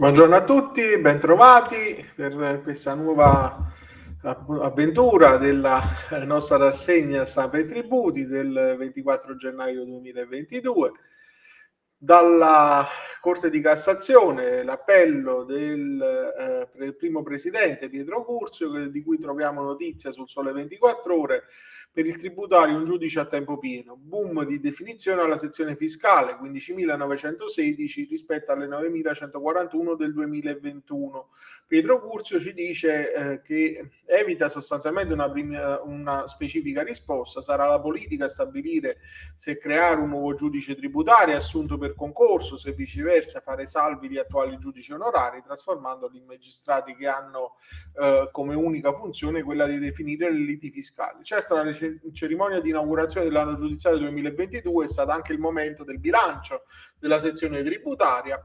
Buongiorno a tutti, bentrovati per questa nuova avventura della nostra rassegna Stampa e Tributi del 24 gennaio 2022. Dalla Corte di Cassazione l'appello del eh, primo presidente Pietro Curzio, di cui troviamo notizia sul Sole 24 Ore, per il tributario un giudice a tempo pieno. Boom di definizione alla sezione fiscale, 15.916 rispetto alle 9.141 del 2021. Pietro Curzio ci dice eh, che evita sostanzialmente una, prima, una specifica risposta, sarà la politica a stabilire se creare un nuovo giudice tributario assunto per concorso, se viceversa fare salvi gli attuali giudici onorari, trasformandoli in magistrati che hanno eh, come unica funzione quella di definire le liti fiscali. Certo la cerimonia di inaugurazione dell'anno giudiziario 2022 è stato anche il momento del bilancio della sezione tributaria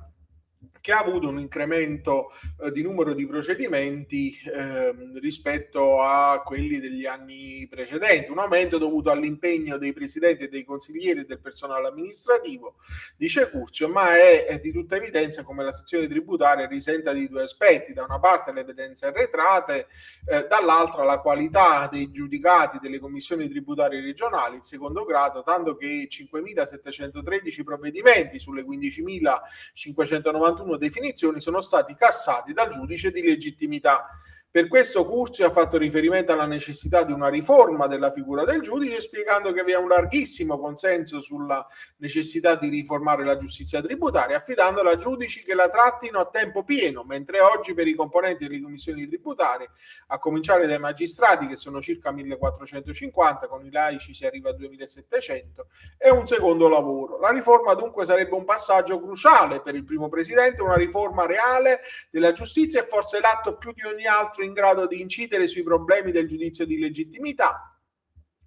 che ha avuto un incremento eh, di numero di procedimenti eh, rispetto a quelli degli anni precedenti, un aumento dovuto all'impegno dei presidenti e dei consiglieri e del personale amministrativo, dice Curzio, ma è, è, di tutta evidenza come la sezione tributaria risenta di due aspetti, da una parte le evidenze arretrate, eh, dall'altra la qualità dei giudicati delle commissioni tributarie regionali in secondo grado, tanto che 5.713 provvedimenti sulle 15.591 definizioni sono stati cassati dal giudice di legittimità per questo Curzio ha fatto riferimento alla necessità di una riforma della figura del giudice, spiegando che vi è un larghissimo consenso sulla necessità di riformare la giustizia tributaria, affidandola a giudici che la trattino a tempo pieno, mentre oggi per i componenti delle commissioni tributarie, a cominciare dai magistrati, che sono circa 1450, con i laici si arriva a 2700, è un secondo lavoro. La riforma dunque sarebbe un passaggio cruciale per il primo presidente, una riforma reale della giustizia e forse l'atto più di ogni altro in grado di incidere sui problemi del giudizio di legittimità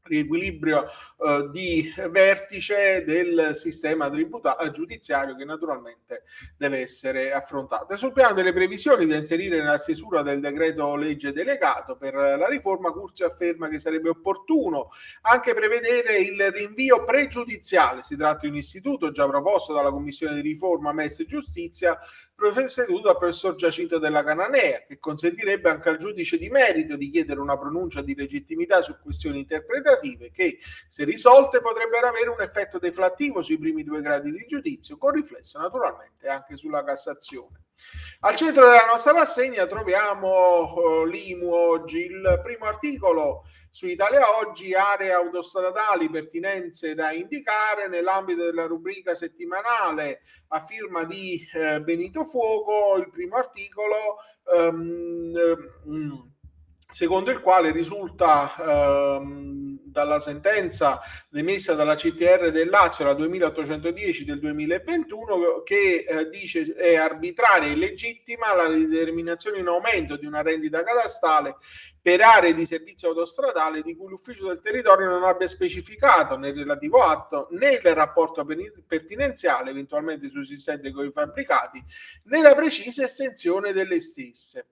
riequilibrio eh, di vertice del sistema tributa- eh, giudiziario che naturalmente deve essere affrontato. sul piano delle previsioni da inserire nella stesura del decreto legge delegato per la riforma, Curzio afferma che sarebbe opportuno anche prevedere il rinvio pregiudiziale. Si tratta di un istituto già proposto dalla Commissione di riforma MES Giustizia, presieduto dal professor Giacinto della Cananea, che consentirebbe anche al giudice di merito di chiedere una pronuncia di legittimità su questioni interpretative che, se risolte, potrebbero avere un effetto deflattivo sui primi due gradi di giudizio, con riflesso naturalmente anche sulla Cassazione. Al centro della nostra rassegna troviamo uh, l'IMU oggi, il primo articolo su Italia Oggi, aree autostradali, pertinenze da indicare nell'ambito della rubrica settimanale a firma di eh, Benito Fuoco, il primo articolo. Um, um, secondo il quale risulta ehm, dalla sentenza emessa dalla CTR del Lazio, la 2810 del 2021, che eh, dice è arbitraria e illegittima la determinazione in aumento di una rendita catastale per aree di servizio autostradale di cui l'ufficio del territorio non abbia specificato nel relativo atto né il rapporto pertinenziale eventualmente sussistente con i fabbricati né la precisa estensione delle stesse.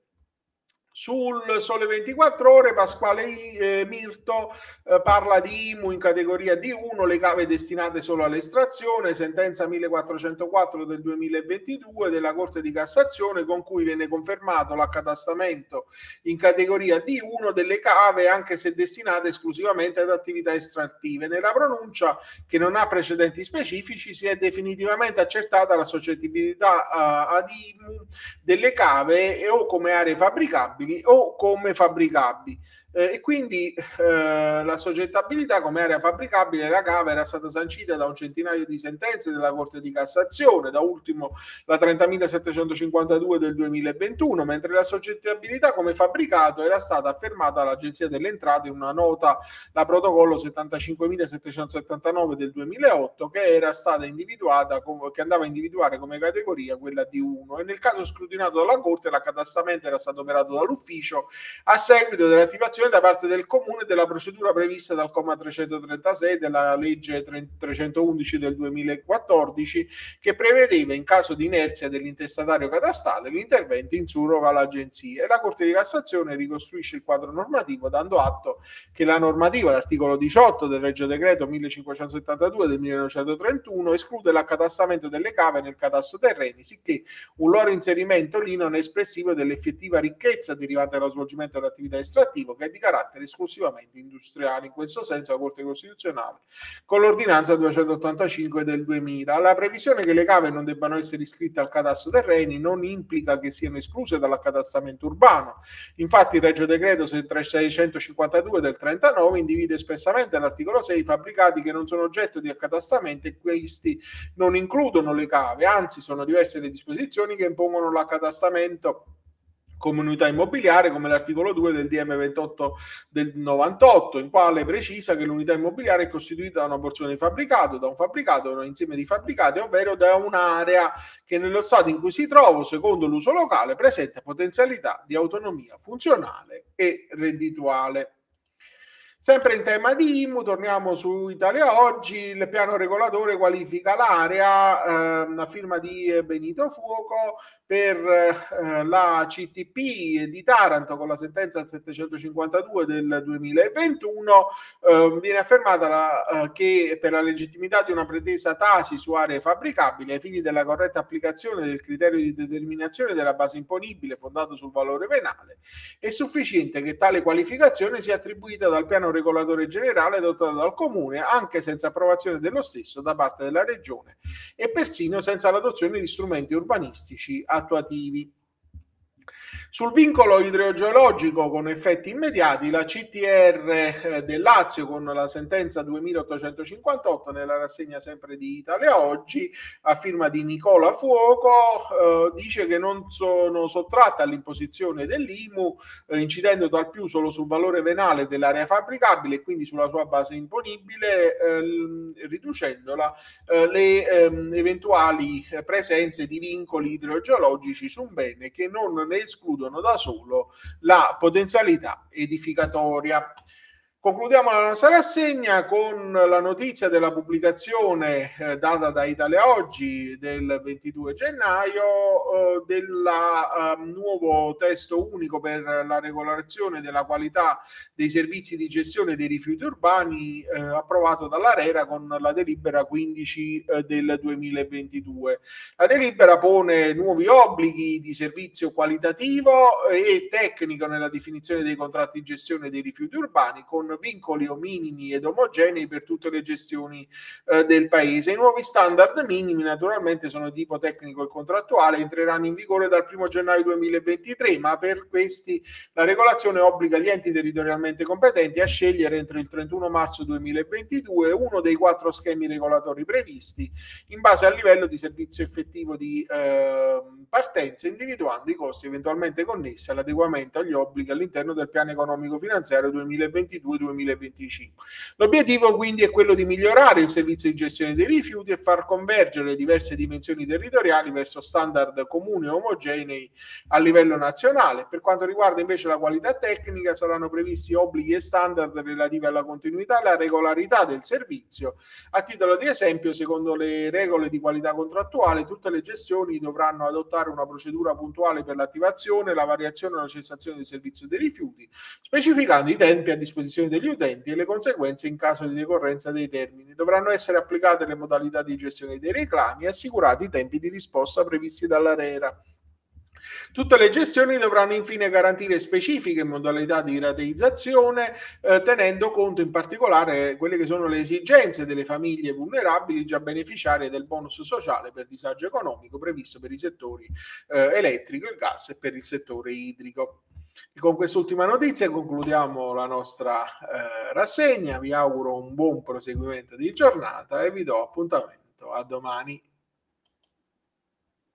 Sul Sole 24 Ore Pasquale eh, Mirto eh, parla di IMU in categoria D1, le cave destinate solo all'estrazione, sentenza 1404 del 2022 della Corte di Cassazione con cui viene confermato l'accatastamento in categoria D1 delle cave anche se destinate esclusivamente ad attività estrattive. Nella pronuncia che non ha precedenti specifici si è definitivamente accertata la soggettibilità uh, ad IMU delle cave e o come aree fabbricabili fabbricabili o come fabbricabili eh, e quindi eh, la soggettabilità come area fabbricabile della cava era stata sancita da un centinaio di sentenze della Corte di Cassazione, da ultimo la 30.752 del 2021, mentre la soggettabilità come fabbricato era stata affermata dall'Agenzia delle Entrate in una nota, la protocollo 75.779 del 2008, che era stata individuata, come, che andava a individuare come categoria quella di 1 e nel caso scrutinato dalla Corte l'accatastamento era stato operato dall'ufficio a seguito dell'attivazione l'esecuzione da parte del comune della procedura prevista dal comma 336 della legge 311 del 2014 che prevedeva in caso di inerzia dell'intestatario catastale l'intervento in surroga all'agenzia. E la Corte di Cassazione ricostruisce il quadro normativo dando atto che la normativa, l'articolo 18 del Regio Decreto 1572 del 1931 esclude l'accatastamento delle cave nel catasto terreni, sicché un loro inserimento lì non è espressivo dell'effettiva ricchezza derivante dallo svolgimento dell'attività estrattiva che è di carattere esclusivamente industriale. In questo senso la Corte Costituzionale con l'ordinanza 285 del 2000. La previsione che le cave non debbano essere iscritte al catasto terreni non implica che siano escluse dall'accatastamento urbano. Infatti il Regio Decreto 652 del 39 individua espressamente all'articolo 6 i fabbricati che non sono oggetto di accatastamento e questi non includono le cave, anzi sono diverse le disposizioni che impongono l'accatastamento come unità immobiliare, come l'articolo 2 del DM 28 del 98, in quale precisa che l'unità immobiliare è costituita da una porzione di fabbricato, da un fabbricato, da un insieme di fabbricati, ovvero da un'area che nello stato in cui si trova, secondo l'uso locale, presenta potenzialità di autonomia funzionale e reddituale. Sempre in tema di IMU, torniamo su Italia Oggi, il piano regolatore qualifica l'area, eh, la firma di Benito Fuoco, per eh, la CTP di Taranto con la sentenza 752 del 2021 eh, viene affermata la, eh, che per la legittimità di una pretesa tasi su aree fabbricabili ai fini della corretta applicazione del criterio di determinazione della base imponibile fondato sul valore penale è sufficiente che tale qualificazione sia attribuita dal piano regolatore generale adottato dal comune anche senza approvazione dello stesso da parte della regione e persino senza l'adozione di strumenti urbanistici attuativi. Sul vincolo idrogeologico con effetti immediati, la CTR eh, del Lazio con la sentenza 2858 nella rassegna sempre di Italia Oggi, a firma di Nicola Fuoco, eh, dice che non sono sottratte all'imposizione dell'IMU, eh, incidendo dal più solo sul valore venale dell'area fabbricabile e quindi sulla sua base imponibile, eh, riducendola eh, le ehm, eventuali presenze di vincoli idrogeologici su un bene che non ne escludono escludono da solo la potenzialità edificatoria. Concludiamo la nostra rassegna con la notizia della pubblicazione eh, data da Italia Oggi del 22 gennaio eh, del eh, nuovo testo unico per la regolazione della qualità dei servizi di gestione dei rifiuti urbani eh, approvato dall'ARERA con la delibera 15 eh, del 2022. La delibera pone nuovi obblighi di servizio qualitativo e tecnico nella definizione dei contratti di gestione dei rifiuti urbani con vincoli o minimi ed omogenei per tutte le gestioni eh, del paese. I nuovi standard minimi naturalmente sono di tipo tecnico e contrattuale, entreranno in vigore dal 1 gennaio 2023, ma per questi la regolazione obbliga gli enti territorialmente competenti a scegliere entro il 31 marzo 2022 uno dei quattro schemi regolatori previsti in base al livello di servizio effettivo di eh, partenza, individuando i costi eventualmente connessi all'adeguamento agli obblighi all'interno del piano economico finanziario 2022 2025. L'obiettivo quindi è quello di migliorare il servizio di gestione dei rifiuti e far convergere le diverse dimensioni territoriali verso standard comuni e omogenei a livello nazionale. Per quanto riguarda invece la qualità tecnica saranno previsti obblighi e standard relativi alla continuità e alla regolarità del servizio. A titolo di esempio, secondo le regole di qualità contrattuale, tutte le gestioni dovranno adottare una procedura puntuale per l'attivazione, la variazione o la cessazione del servizio dei rifiuti, specificando i tempi a disposizione degli utenti e le conseguenze in caso di decorrenza dei termini. Dovranno essere applicate le modalità di gestione dei reclami e assicurati i tempi di risposta previsti dall'ARERA. Tutte le gestioni dovranno infine garantire specifiche modalità di rateizzazione, eh, tenendo conto in particolare quelle che sono le esigenze delle famiglie vulnerabili già beneficiarie del bonus sociale per disagio economico previsto per i settori eh, elettrico, il gas e per il settore idrico. E con quest'ultima notizia concludiamo la nostra eh, rassegna. Vi auguro un buon proseguimento di giornata e vi do appuntamento a domani.